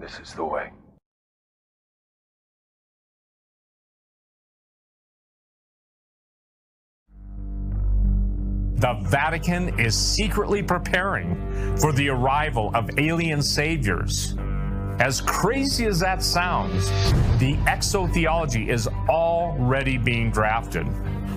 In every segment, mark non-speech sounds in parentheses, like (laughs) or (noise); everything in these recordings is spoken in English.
This is the way. The Vatican is secretly preparing for the arrival of alien saviors. As crazy as that sounds, the exotheology is already being drafted.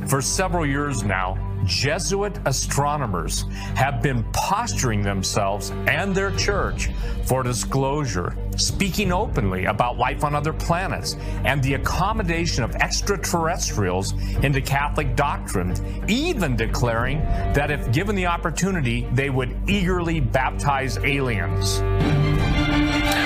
For several years now, Jesuit astronomers have been posturing themselves and their church for disclosure, speaking openly about life on other planets and the accommodation of extraterrestrials into Catholic doctrine, even declaring that if given the opportunity, they would eagerly baptize aliens.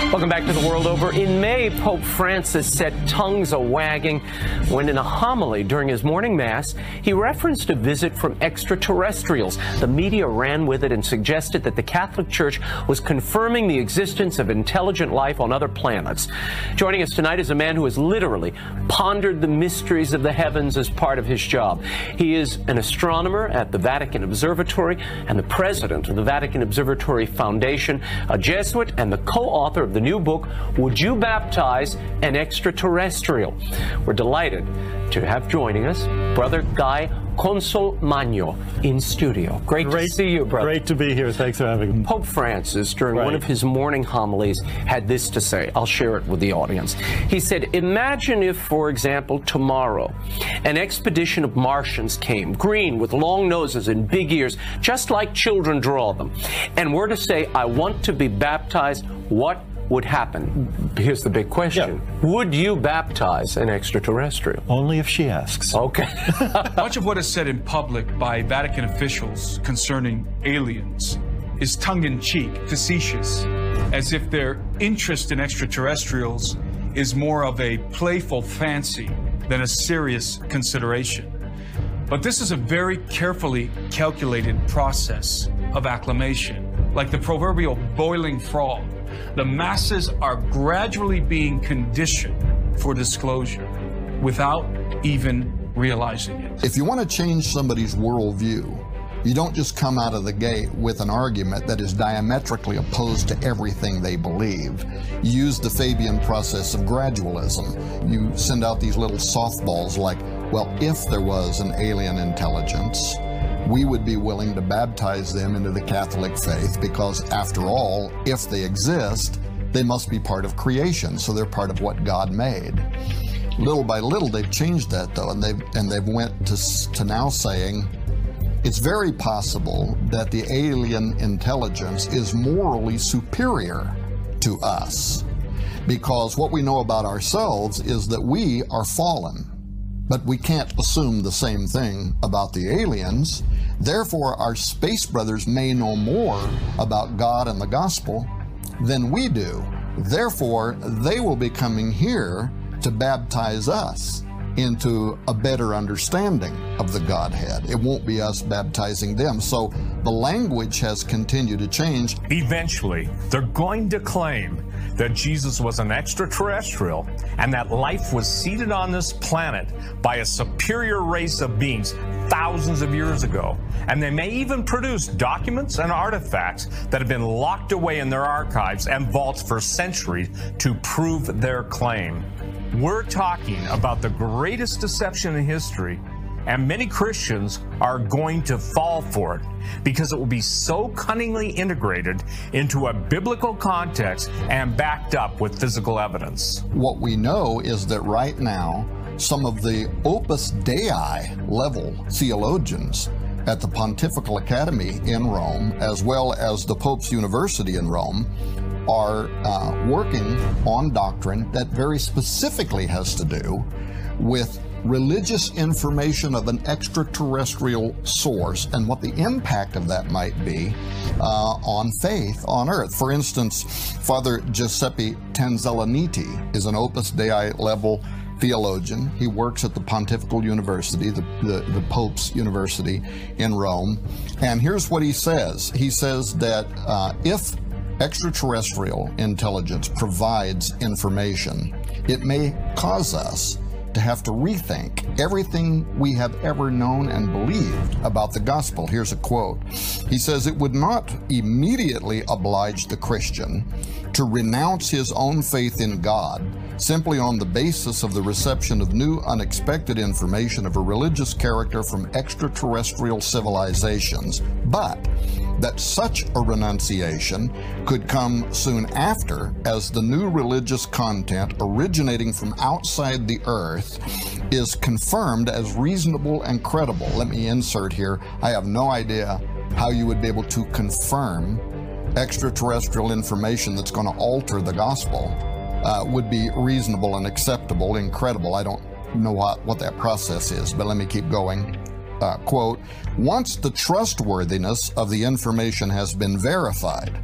Welcome back to the world over. In May, Pope Francis set tongues a wagging when, in a homily during his morning mass, he referenced a visit from extraterrestrials. The media ran with it and suggested that the Catholic Church was confirming the existence of intelligent life on other planets. Joining us tonight is a man who has literally pondered the mysteries of the heavens as part of his job. He is an astronomer at the Vatican Observatory and the president of the Vatican Observatory Foundation, a Jesuit, and the co author of the new book, Would You Baptize an Extraterrestrial? We're delighted to have joining us Brother Guy Consolmagno in studio. Great, Great to see you, brother. Great to be here. Thanks for having me. Pope Francis, during one of his morning homilies, had this to say. I'll share it with the audience. He said, Imagine if, for example, tomorrow an expedition of Martians came, green with long noses and big ears, just like children draw them, and were to say, I want to be baptized, what would happen? Here's the big question Would you baptize an extraterrestrial? Only if she asks. Okay. (laughs) Much of what is said in public by Vatican officials concerning aliens is tongue in cheek, facetious, as if their interest in extraterrestrials is more of a playful fancy than a serious consideration. But this is a very carefully calculated process of acclimation, like the proverbial boiling frog. The masses are gradually being conditioned for disclosure without even realizing it. If you want to change somebody's worldview, you don't just come out of the gate with an argument that is diametrically opposed to everything they believe. You use the Fabian process of gradualism. You send out these little softballs like, well, if there was an alien intelligence, we would be willing to baptize them into the Catholic faith because, after all, if they exist, they must be part of creation, so they're part of what God made. Little by little they've changed that though and they've and they've went to to now saying it's very possible that the alien intelligence is morally superior to us because what we know about ourselves is that we are fallen but we can't assume the same thing about the aliens therefore our space brothers may know more about God and the gospel than we do. Therefore, they will be coming here to baptize us into a better understanding of the Godhead. It won't be us baptizing them. So the language has continued to change. Eventually, they're going to claim that Jesus was an extraterrestrial and that life was seeded on this planet by a superior race of beings thousands of years ago. And they may even produce documents and artifacts that have been locked away in their archives and vaults for centuries to prove their claim. We're talking about the greatest deception in history and many Christians are going to fall for it because it will be so cunningly integrated into a biblical context and backed up with physical evidence. What we know is that right now, some of the Opus Dei level theologians at the Pontifical Academy in Rome, as well as the Pope's University in Rome, are uh, working on doctrine that very specifically has to do with religious information of an extraterrestrial source and what the impact of that might be uh, on faith on earth. For instance, Father Giuseppe Tanzella-Nitti is an Opus Dei level theologian. He works at the Pontifical University, the, the, the Pope's University in Rome. And here's what he says He says that uh, if extraterrestrial intelligence provides information, it may cause us to have to rethink everything we have ever known and believed about the gospel. Here's a quote. He says, It would not immediately oblige the Christian to renounce his own faith in God simply on the basis of the reception of new, unexpected information of a religious character from extraterrestrial civilizations, but that such a renunciation could come soon after as the new religious content originating from outside the earth is confirmed as reasonable and credible. Let me insert here I have no idea how you would be able to confirm extraterrestrial information that's going to alter the gospel. Uh, would be reasonable and acceptable, incredible. I don't know what, what that process is, but let me keep going uh, quote, once the trustworthiness of the information has been verified,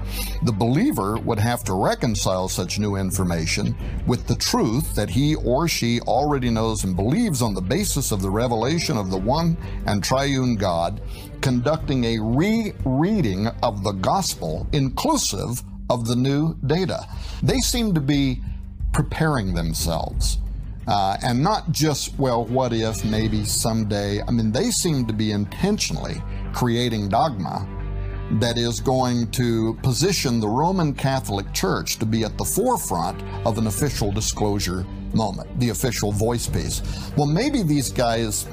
the believer would have to reconcile such new information with the truth that he or she already knows and believes on the basis of the revelation of the one and triune God, conducting a rereading of the gospel inclusive of the new data. They seem to be preparing themselves uh, and not just, well, what if, maybe someday. I mean, they seem to be intentionally creating dogma that is going to position the Roman Catholic Church to be at the forefront of an official disclosure moment, the official voice piece. Well, maybe these guys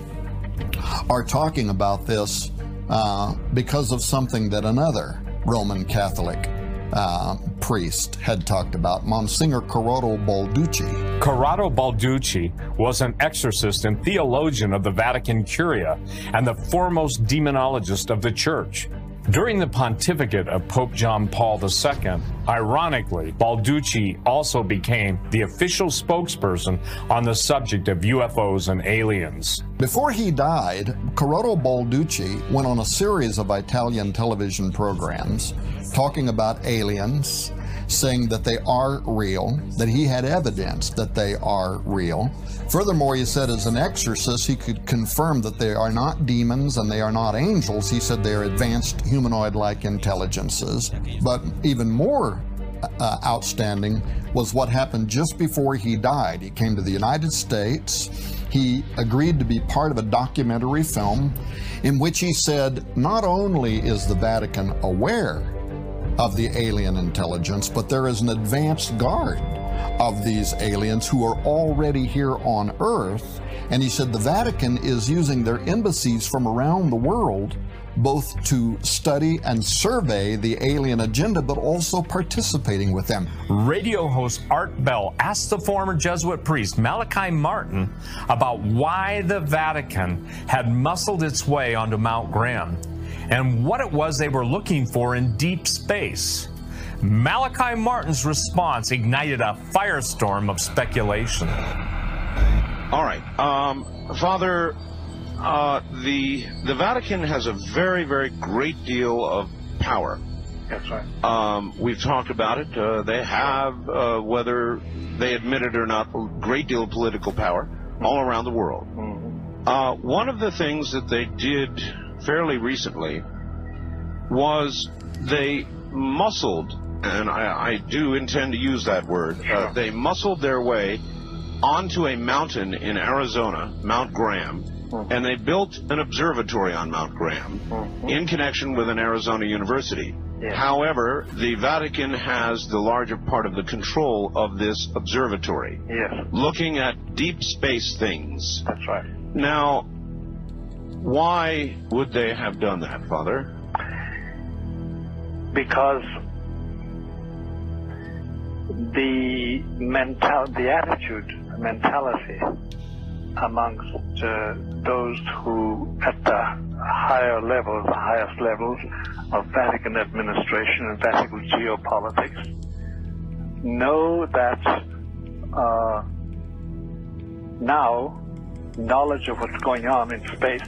are talking about this uh, because of something that another Roman Catholic uh, priest had talked about, Monsignor Corrado Balducci. Corrado Balducci was an exorcist and theologian of the Vatican Curia and the foremost demonologist of the church. During the pontificate of Pope John Paul II, ironically, Balducci also became the official spokesperson on the subject of UFOs and aliens. Before he died, Corrado Balducci went on a series of Italian television programs talking about aliens, saying that they are real, that he had evidence that they are real. Furthermore, he said as an exorcist, he could confirm that they are not demons and they are not angels. He said they are advanced humanoid like intelligences. But even more uh, outstanding was what happened just before he died. He came to the United States. He agreed to be part of a documentary film in which he said not only is the Vatican aware of the alien intelligence, but there is an advanced guard of these aliens who are already here on Earth. And he said the Vatican is using their embassies from around the world both to study and survey the alien agenda, but also participating with them. Radio host Art Bell asked the former Jesuit priest Malachi Martin about why the Vatican had muscled its way onto Mount Graham and what it was they were looking for in deep space. Malachi Martin's response ignited a firestorm of speculation. All right. Um, Father, uh, the the Vatican has a very, very great deal of power. That's right. Um, we've talked about it. Uh, they have, uh, whether they admit it or not, a great deal of political power all around the world. Mm-hmm. Uh, one of the things that they did fairly recently was they muscled, and I, I do intend to use that word, uh, they muscled their way onto a mountain in Arizona, Mount Graham, mm-hmm. And they built an observatory on Mount Graham mm-hmm. in connection with an Arizona university. Yes. However, the Vatican has the larger part of the control of this observatory. Yes. Looking at deep space things. That's right. Now, why would they have done that, Father? Because the mental, the attitude, mentality amongst uh, those who, at the higher levels, the highest levels of Vatican administration and Vatican geopolitics, know that uh, now knowledge of what's going on in space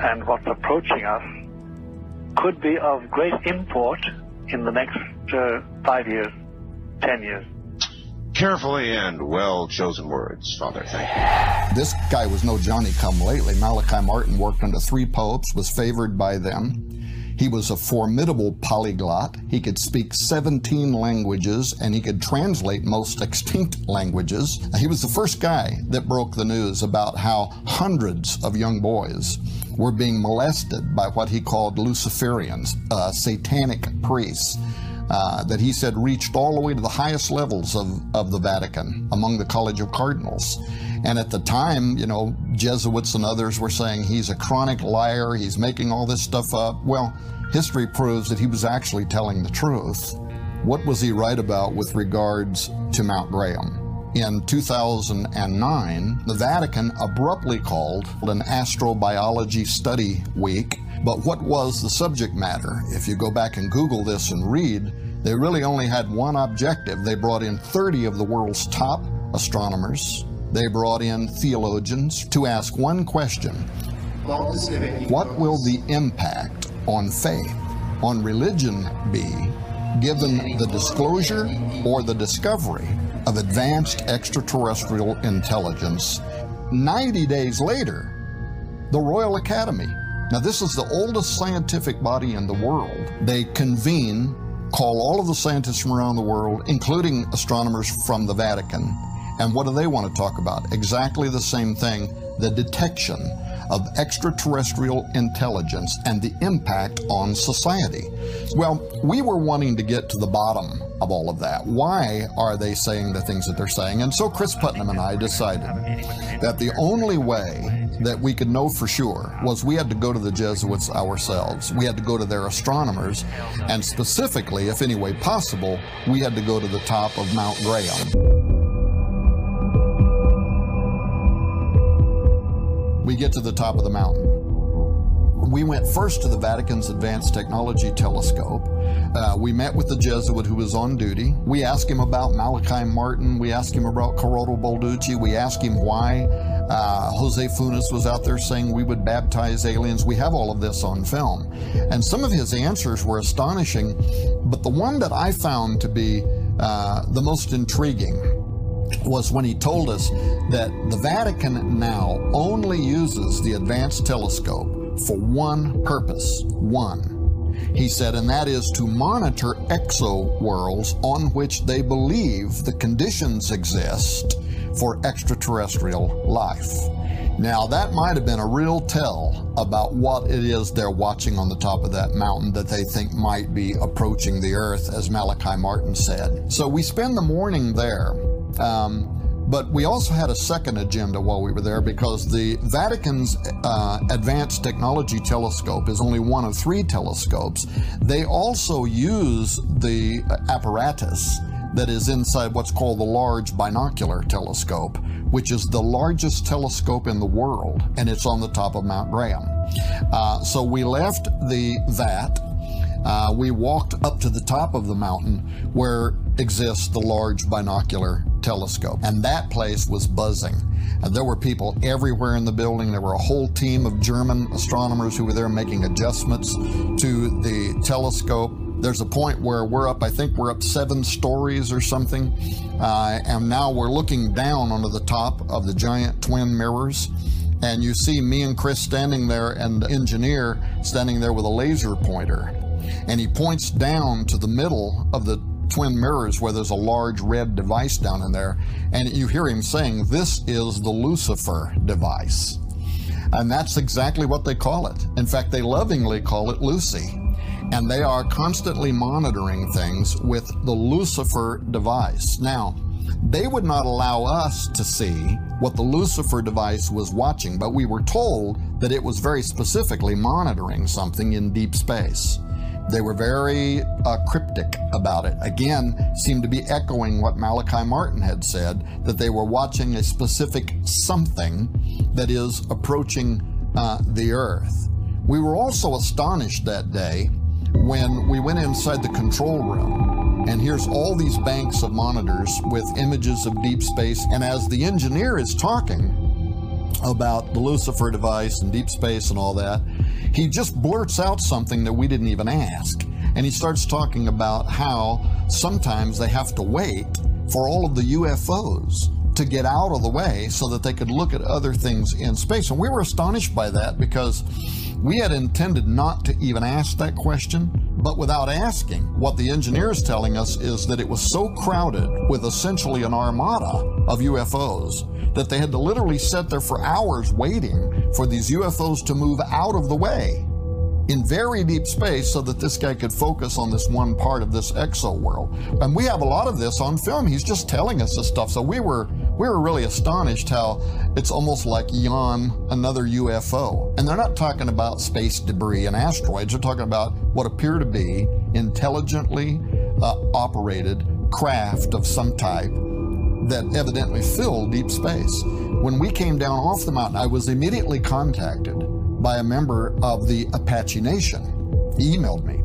and what's approaching us could be of great import in the next uh, five years, ten years. Carefully and well chosen words, Father. Thank you. This guy was no Johnny come lately. Malachi Martin worked under three popes, was favored by them. He was a formidable polyglot. He could speak 17 languages and he could translate most (laughs) extinct languages. He was the first guy that broke the news about how hundreds of young boys were being molested by what he called Luciferians, uh, satanic priests. Uh, that he said reached all the way to the highest levels of, of the Vatican among the College of Cardinals. And at the time, you know, Jesuits and others were saying he's a chronic liar, he's making all this stuff up. Well, history proves that he was actually telling the truth. What was he right about with regards to Mount Graham? In 2009, the Vatican abruptly called an astrobiology study week. But what was the subject matter? If you go back and Google this and read, they really only had one objective. They brought in 30 of the world's top astronomers. They brought in theologians to ask one question What will the impact on faith, on religion be, given the disclosure or the discovery of advanced extraterrestrial intelligence. 90 days later, the Royal Academy. Now, this is the oldest scientific body in the world. They convene, call all of the scientists from around the world, including astronomers from the Vatican. And what do they want to talk about? Exactly the same thing the detection of extraterrestrial intelligence and the impact on society. Well, we were wanting to get to the bottom of all of that. Why are they saying the things that they're saying? And so Chris Putnam and I decided that the only way that we could know for sure was we had to go to the Jesuits ourselves. We had to go to their astronomers, and specifically, if any way possible, we had to go to the top of Mount Graham. we get to the top of the mountain. We went first to the Vatican's Advanced Technology Telescope. Uh, we met with the Jesuit who was on duty. We asked him about Malachi Martin. We asked him about Corrado Balducci. We asked him why uh, Jose Funes was out there saying we would baptize aliens. We have all of this on film. And some of his answers were astonishing, but the one that I found to be uh, the most intriguing was when he told us that the Vatican now only uses the advanced telescope for one purpose. One. He said, and that is to monitor exo worlds on which they believe the conditions exist for extraterrestrial life. Now, that might have been a real tell about what it is they're watching on the top of that mountain that they think might be approaching the Earth, as Malachi Martin said. So we spend the morning there um, but we also had a second agenda while we were there because the Vatican's uh, Advanced Technology Telescope is only one of three telescopes. They also use the apparatus that is inside what's called the Large Binocular Telescope, which is the largest telescope in the world, and it's on the top of Mount Graham. Uh, so we left the VAT uh, we walked up to the top of the mountain where exists the large binocular telescope. And that place was buzzing. And there were people everywhere in the building. There were a whole team of German astronomers who were there making adjustments to the telescope. There's a point where we're up, I think we're up seven stories or something. Uh, and now we're looking down onto the top of the giant twin mirrors and you see me and Chris standing there and the engineer standing there with a laser pointer and he points down to the middle of the twin mirrors where there's a large red device down in there, and you hear him saying, This is the Lucifer device. And that's exactly what they call it. In fact, they lovingly call it Lucy. And they are constantly monitoring things with the Lucifer device. Now, they would not allow us to see what the Lucifer device was watching, but we were told that it was very specifically monitoring something in deep space. They were very uh, cryptic about it. Again, seemed to be echoing what Malachi Martin had said that they were watching a specific something that is approaching uh, the earth. We were also astonished that day when we went inside the control room and here's all these banks of monitors with images of deep space. And as the engineer is talking, about the Lucifer device and deep space and all that, he just blurts out something that we didn't even ask. And he starts talking about how sometimes they have to wait for all of the UFOs to get out of the way so that they could look at other things in space. And we were astonished by that because We had intended not to even ask that question, but without asking, what the engineer is telling us is that it was so crowded with essentially an armada of UFOs that they had to literally sit there for hours waiting for these UFOs to move out of the way in very deep space so that this guy could focus on this one part of this exo world. And we have a lot of this on film. He's just telling us this stuff. So we were we were really astonished how it's almost like yon another UFO. And they're not talking about space debris and asteroids. They're talking about what appear to be intelligently uh, operated craft of some type that evidently fill deep space. When we came down off the mountain, I was immediately contacted by a member of the Apache Nation. He emailed me,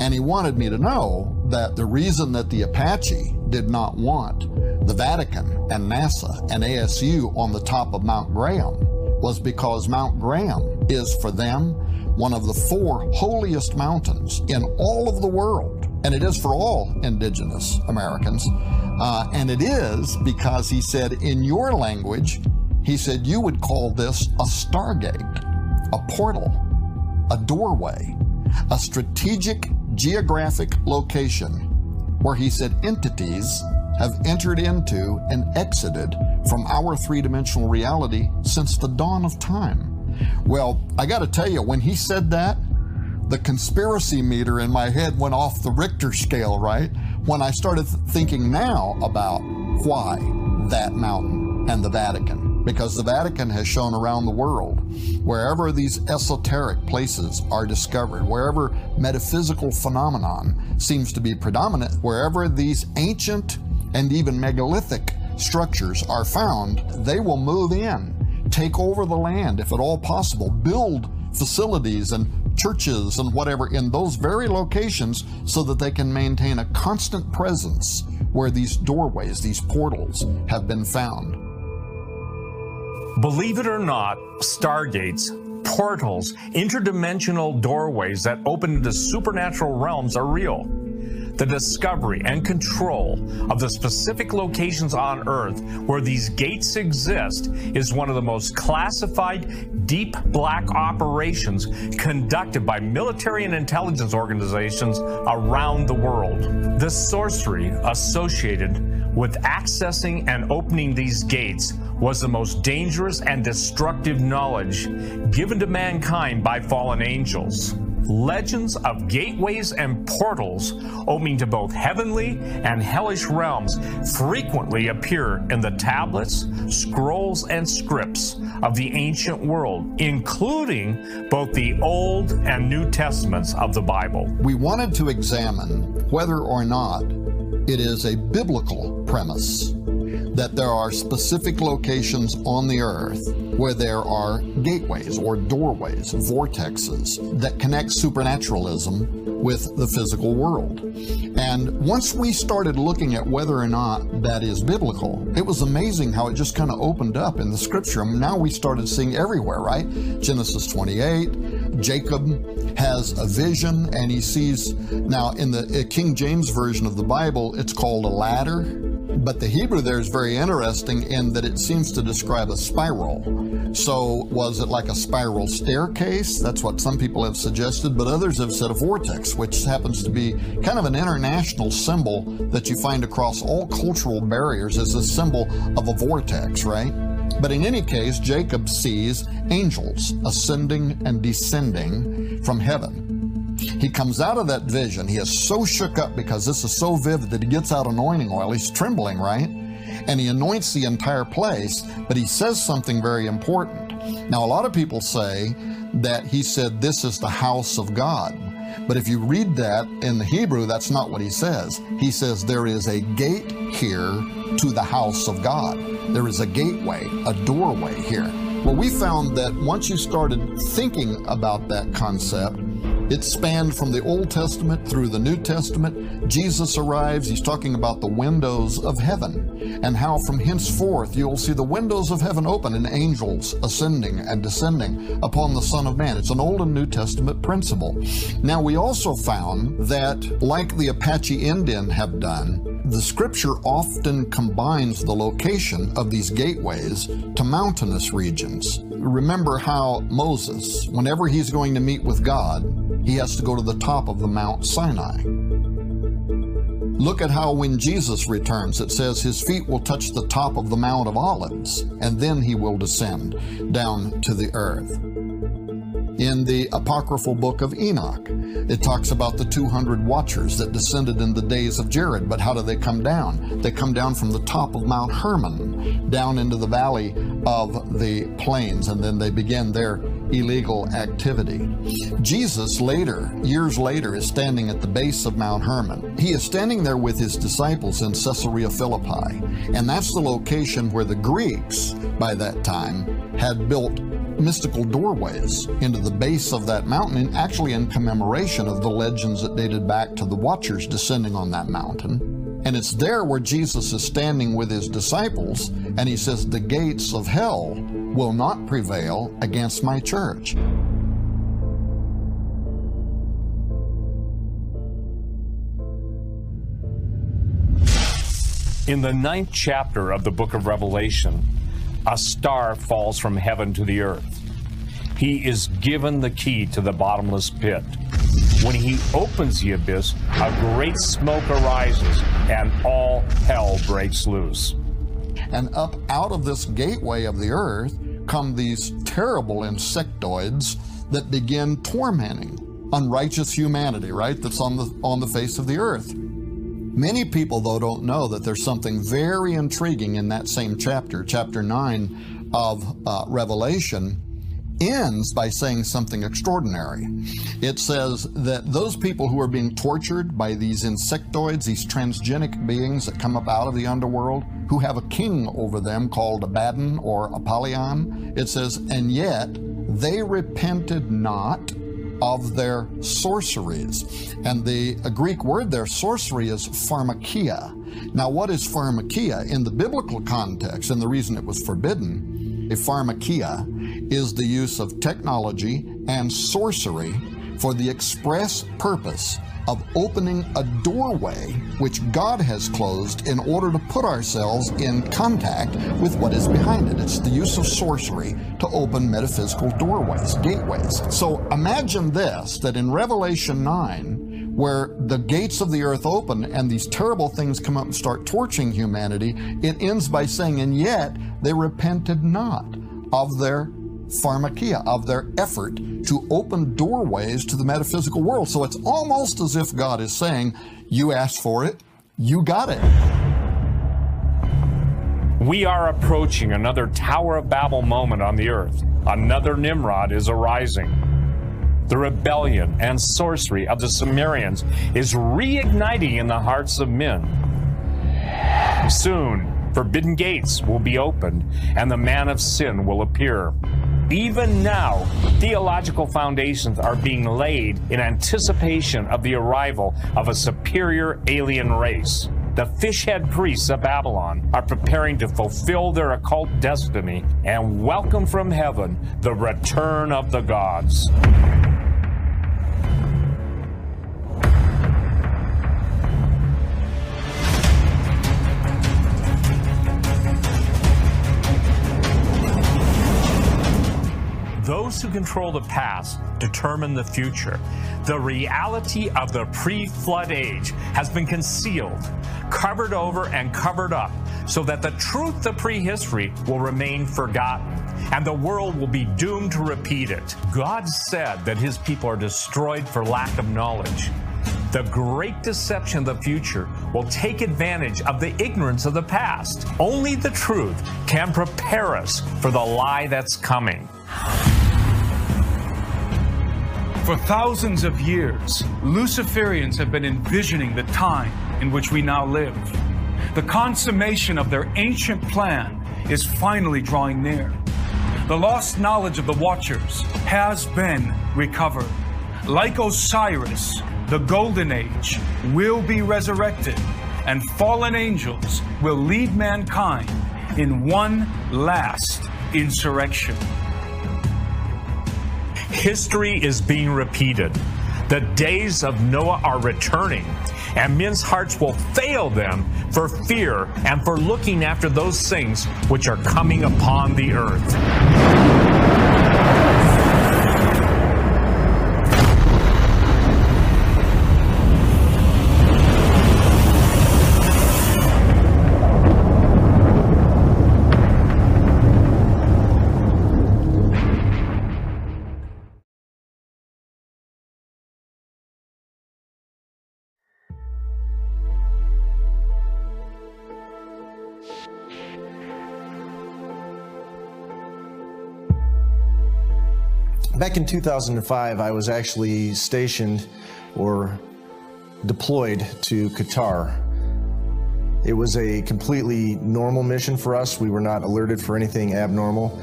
and he wanted me to know that the reason that the Apache did not want the Vatican and NASA and ASU on the top of Mount Graham was because Mount Graham is for them one of the four holiest mountains in all of the world. And it is for all indigenous Americans. Uh, and it is because he said, in your language, he said, you would call this a stargate, a portal, a doorway, a strategic geographic location where he said entities have entered into and exited from our three dimensional reality since the dawn of time. Well, I got to tell you, when he said that, the conspiracy meter in my head went off the Richter scale, right? When I started thinking now about why that mountain and the Vatican. Because the Vatican has shown around the world, wherever these esoteric places are discovered, wherever metaphysical phenomenon seems to be predominant, wherever these ancient and even megalithic structures are found, they will move in, take over the land if at all possible, build facilities and churches and whatever in those very locations so that they can maintain a constant presence where these doorways, these portals have been found. Believe it or not, stargates, portals, interdimensional doorways that open into supernatural realms are real the discovery and control of the specific locations on Earth where these gates exist is one of the most classified deep black operations conducted by military and intelligence organizations around the world. The sorcery associated with accessing and opening these gates was the most dangerous and destructive knowledge given to mankind by fallen angels legends of gateways and portals opening to both heavenly and hellish realms frequently appear in the tablets, scrolls, and scripts of the ancient world, including both the Old and New Testaments of the Bible. We wanted to examine whether or not it is a biblical premise that there are specific locations on the earth where there are gateways or doorways, vortexes that connect supernaturalism with the physical world. And once we started looking at whether or not that is biblical, it was amazing how it just kind of opened up in the scripture. And now we started seeing everywhere, right? Genesis 28, Jacob has a vision and he sees, now in the uh, King James Version of the Bible, it's called a ladder but the Hebrew there is very interesting in that it seems to describe a spiral. So, was it like a spiral staircase? That's what some people have suggested, but others have said a vortex, which happens to be kind of an international symbol that you find across all cultural barriers as a symbol of a vortex, right? But in any case, Jacob sees angels ascending and descending from heaven. He comes out of that vision. He is so shook up because this is so vivid that he gets out anointing oil. He's trembling, right? And he anoints the entire place, but he says something very important. Now, a lot of people say that he said, This is the house of God. But if you read that in the Hebrew, that's not what he says. He says, There is a gate here to the house of God. There is a gateway, a doorway here. Well, we found that once you started thinking about that concept, it spanned from the Old Testament through the New Testament. Jesus arrives, he's talking about the windows of heaven and how from henceforth you'll see the windows of heaven open and angels ascending and descending upon the Son of Man. It's an Old and New Testament principle. Now, we also found that, like the Apache Indian have done, the scripture often combines the location of these gateways to mountainous regions. Remember how Moses, whenever he's going to meet with God, he has to go to the top of the Mount Sinai. Look at how when Jesus returns, it says his feet will touch the top of the Mount of Olives, and then he will descend down to the earth in the apocryphal book of Enoch. It talks about the 200 watchers that descended in the days of Jared, but how do they come down? They come down from the top of Mount Hermon down into the valley of the plains, and then they begin their illegal activity. Jesus later, years later, is standing at the base of Mount Hermon. He is standing there with his disciples in Caesarea Philippi, and that's the location where the Greeks, by that time, had built mystical doorways into the base of that mountain, actually in commemoration of the legends that dated back to the Watchers descending on that mountain. And it's there where Jesus is standing with his disciples, and he says, The gates of hell will not prevail against my church. In the ninth chapter of the book of Revelation, a star falls from heaven to the earth. He is given the key to the bottomless pit. When he opens the abyss, a great smoke arises and all hell breaks loose. And up out of this gateway of the earth come these terrible insectoids that begin tormenting unrighteous humanity, right? That's on the on the face of the earth. Many people, though, don't know that there's something very intriguing in that same chapter, chapter 9 of uh, Revelation, ends by saying something extraordinary. It says that those people who are being tortured by these insectoids, these transgenic beings that come up out of the underworld, who have a king over them called Abaddon or Apollyon, it says, and yet they repented not of their sorceries. And the Greek word there, sorcery, is pharmakeia. Now, what is pharmakeia? In the biblical context, and the reason it was forbidden, a pharmakeia is the use of technology and sorcery for the express purpose of opening a doorway which God has closed in order to put ourselves in contact with what is behind it. It's the use of sorcery to open metaphysical doorways, gateways. So imagine this that in Revelation 9, where the gates of the earth open and these terrible things come up and start torching humanity, it ends by saying, And yet they repented not of their pharmakeia, of their effort to open doorways to the metaphysical world. So it's almost as if God is saying, You asked for it, you got it. We are approaching another Tower of Babel moment on the earth. Another Nimrod is arising. The rebellion and sorcery of the Sumerians is reigniting in the hearts of men. Soon, forbidden gates will be opened, and the man of sin will appear. Even now, theological foundations are being laid in anticipation of the arrival of a superior alien race. The fishhead priests of Babylon are preparing to fulfill their occult destiny and welcome from heaven the return of the gods. Those who control the past determine the future. The reality of the pre flood age has been concealed, covered over, and covered up so that the truth of prehistory will remain forgotten and the world will be doomed to repeat it. God said that his people are destroyed for lack of knowledge. The great deception of the future will take advantage of the ignorance of the past. Only the truth can prepare us for the lie that's coming. For thousands of years, Luciferians have been envisioning the time in which we now live. The consummation of their ancient plan is finally drawing near. The lost knowledge of the Watchers has been recovered. Like Osiris, the Golden Age will be resurrected, and fallen angels will lead mankind in one last insurrection. History is being repeated. The days of Noah are returning, and men's hearts will fail them for fear and for looking after those things which are coming upon the earth. Back in 2005, I was actually stationed or deployed to Qatar. It was a completely normal mission for us. We were not alerted for anything abnormal.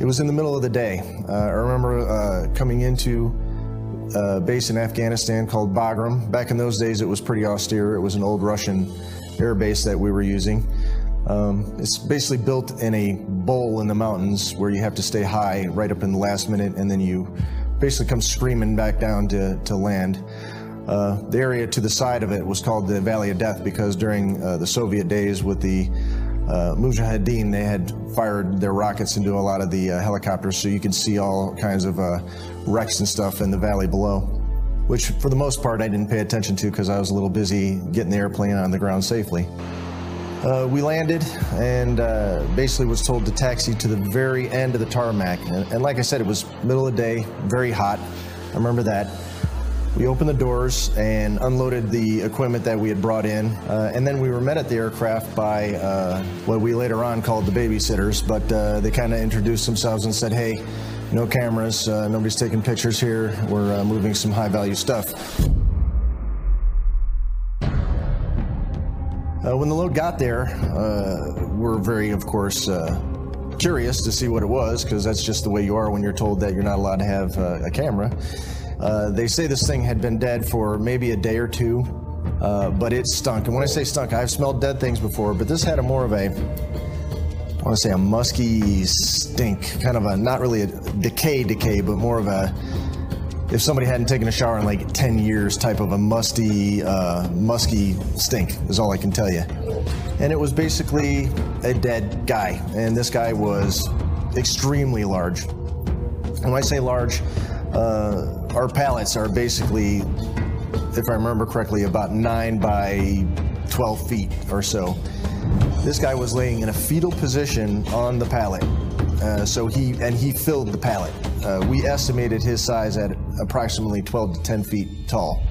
It was in the middle of the day. Uh, I remember uh, coming into a base in Afghanistan called Bagram. Back in those days, it was pretty austere. It was an old Russian air base that we were using. Um, it's basically built in a bowl in the mountains where you have to stay high right up in the last minute and then you basically come screaming back down to, to land. Uh, the area to the side of it was called the Valley of Death because during uh, the Soviet days with the uh, Mujahideen, they had fired their rockets into a lot of the uh, helicopters so you could see all kinds of uh, wrecks and stuff in the valley below, which for the most part I didn't pay attention to because I was a little busy getting the airplane on the ground safely. Uh, we landed and uh, basically was told to taxi to the very end of the tarmac. And, and, like I said, it was middle of the day, very hot. I remember that. We opened the doors and unloaded the equipment that we had brought in. Uh, and then we were met at the aircraft by uh, what we later on called the babysitters. But uh, they kind of introduced themselves and said, hey, no cameras, uh, nobody's taking pictures here. We're moving some high value stuff. When the load got there, uh, we're very, of course, uh, curious to see what it was because that's just the way you are when you're told that you're not allowed to have uh, a camera. Uh, they say this thing had been dead for maybe a day or two, uh, but it stunk. And when I say stunk, I've smelled dead things before, but this had a more of a I want to say a musky stink, kind of a not really a decay decay, but more of a if somebody hadn't taken a shower in like 10 years type of a musty, uh, musky stink is all I can tell you. And it was basically a dead guy. And this guy was extremely large. And when I say large, uh, our pallets are basically, if I remember correctly, about 9 by 12 feet or so. This guy was laying in a fetal position on the pallet. Uh, so he and he filled the pallet. Uh, we estimated his size at approximately 12 to 10 feet tall.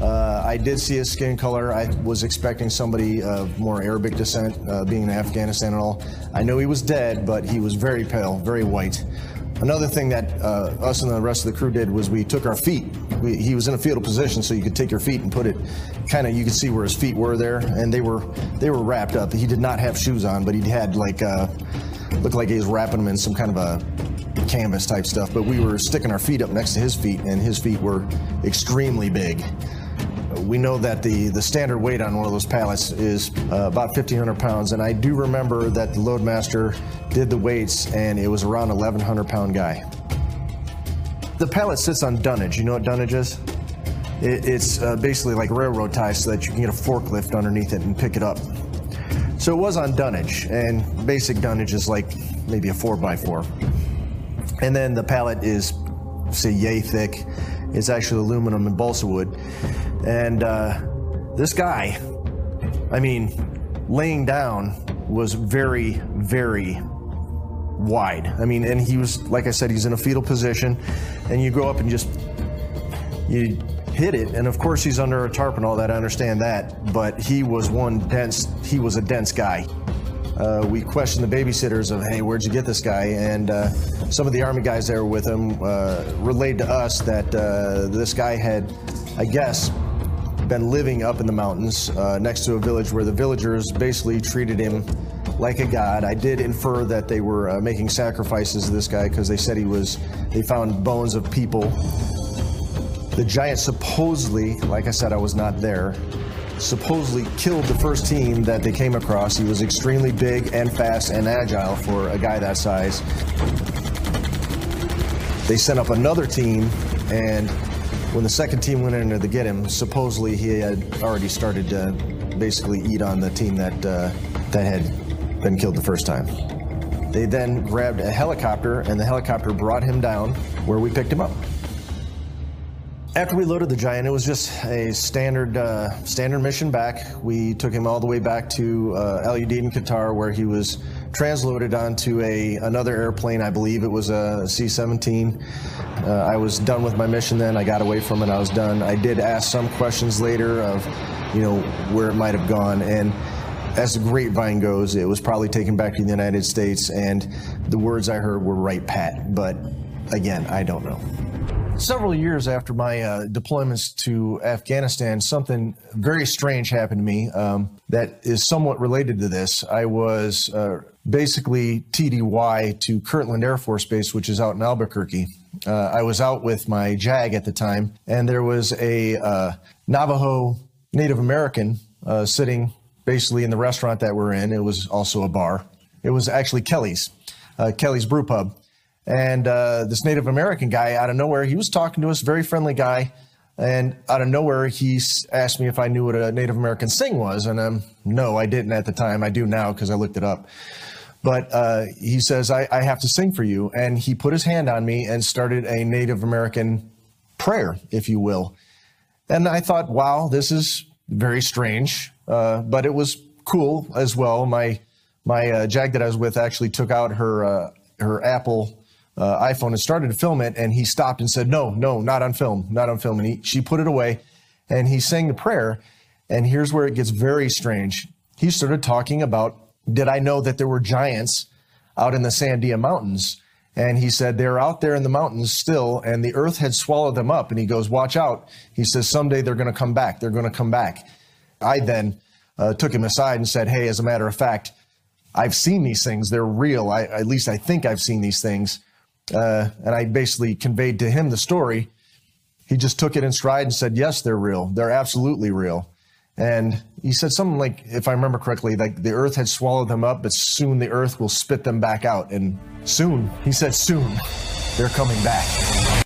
Uh, I did see his skin color. I was expecting somebody of more Arabic descent, uh, being in Afghanistan and all. I know he was dead, but he was very pale, very white. Another thing that uh, us and the rest of the crew did was we took our feet. We, he was in a fetal position, so you could take your feet and put it, kind of, you could see where his feet were there, and they were they were wrapped up. He did not have shoes on, but he had like uh, looked like he was wrapping them in some kind of a canvas type stuff, but we were sticking our feet up next to his feet, and his feet were extremely big. We know that the, the standard weight on one of those pallets is uh, about 1,500 pounds, and I do remember that the Loadmaster did the weights, and it was around 1,100 pound guy. The pallet sits on dunnage. You know what dunnage is? It, it's uh, basically like railroad ties so that you can get a forklift underneath it and pick it up. So it was on dunnage, and basic dunnage is like maybe a 4x4. And then the pallet is, say, yay thick. It's actually aluminum and balsa wood. And uh, this guy, I mean, laying down was very, very wide. I mean, and he was, like I said, he's in a fetal position, and you go up and just, you hit it. And of course, he's under a tarp and all that. I understand that. But he was one dense, he was a dense guy. Uh, we questioned the babysitters of, hey, where'd you get this guy? And uh, some of the Army guys there with him uh, relayed to us that uh, this guy had, I guess, been living up in the mountains uh, next to a village where the villagers basically treated him like a god. I did infer that they were making sacrifices to this guy because they said he was, they found bones of people the giant supposedly, like I said, I was not there, supposedly killed the first team that they came across. He was extremely big and fast and agile for a guy that size. They sent up another team, and when the second team went in there to get him, supposedly he had already started to basically eat on the team that uh, that had been killed the first time. They then grabbed a helicopter, and the helicopter brought him down where we picked him up. After we loaded the Giant, it was just a standard uh, standard mission back. We took him all the way back to uh, Al Udeid in Qatar, where he was transloaded onto a another airplane. I believe it was a C-17. Uh, I was done with my mission then. I got away from it. I was done. I did ask some questions later of, you know, where it might have gone, and as the grapevine goes, it was probably taken back to the United States, and the words I heard were Wright-Pat. But again, I don't know. Several years after my uh, deployments to Afghanistan, something very strange happened to me um, that is somewhat related to this. I was uh, basically TDY to Kirtland Air Force Base, which is out in Albuquerque. Uh, I was out with my JAG at the time, and there was a uh, Navajo Native American uh, sitting basically in the restaurant that we're in. It was also a bar. It was actually Kelly's, uh, Kelly's Brew Pub. And uh, this Native American guy out of nowhere, he was talking to us, very friendly guy. And out of nowhere, he asked me if I knew what a Native American sing was. And um, no, I didn't at the time. I do now because I looked it up. But uh, he says, I, I have to sing for you. And he put his hand on me and started a Native American prayer, if you will. And I thought, wow, this is very strange. Uh, but it was cool as well. My my uh, JAG that I was with actually took out her uh, her Apple uh, iPhone and started to film it, and he stopped and said, "No, no, not on film, not on film." And he, she put it away, and he sang the prayer. And here's where it gets very strange. He started talking about, "Did I know that there were giants out in the Sandia Mountains?" And he said, They're out there in the mountains still, and the earth had swallowed them up. And he goes, Watch out. He says, Someday they're going to come back. They're going to come back. I then uh, took him aside and said, Hey, as a matter of fact, I've seen these things. They're real. I, at least I think I've seen these things. Uh, and I basically conveyed to him the story. He just took it in stride and said, Yes, they're real. They're absolutely real. And he said something like, if I remember correctly, like the earth had swallowed them up, but soon the earth will spit them back out. And soon, he said, soon, they're coming back.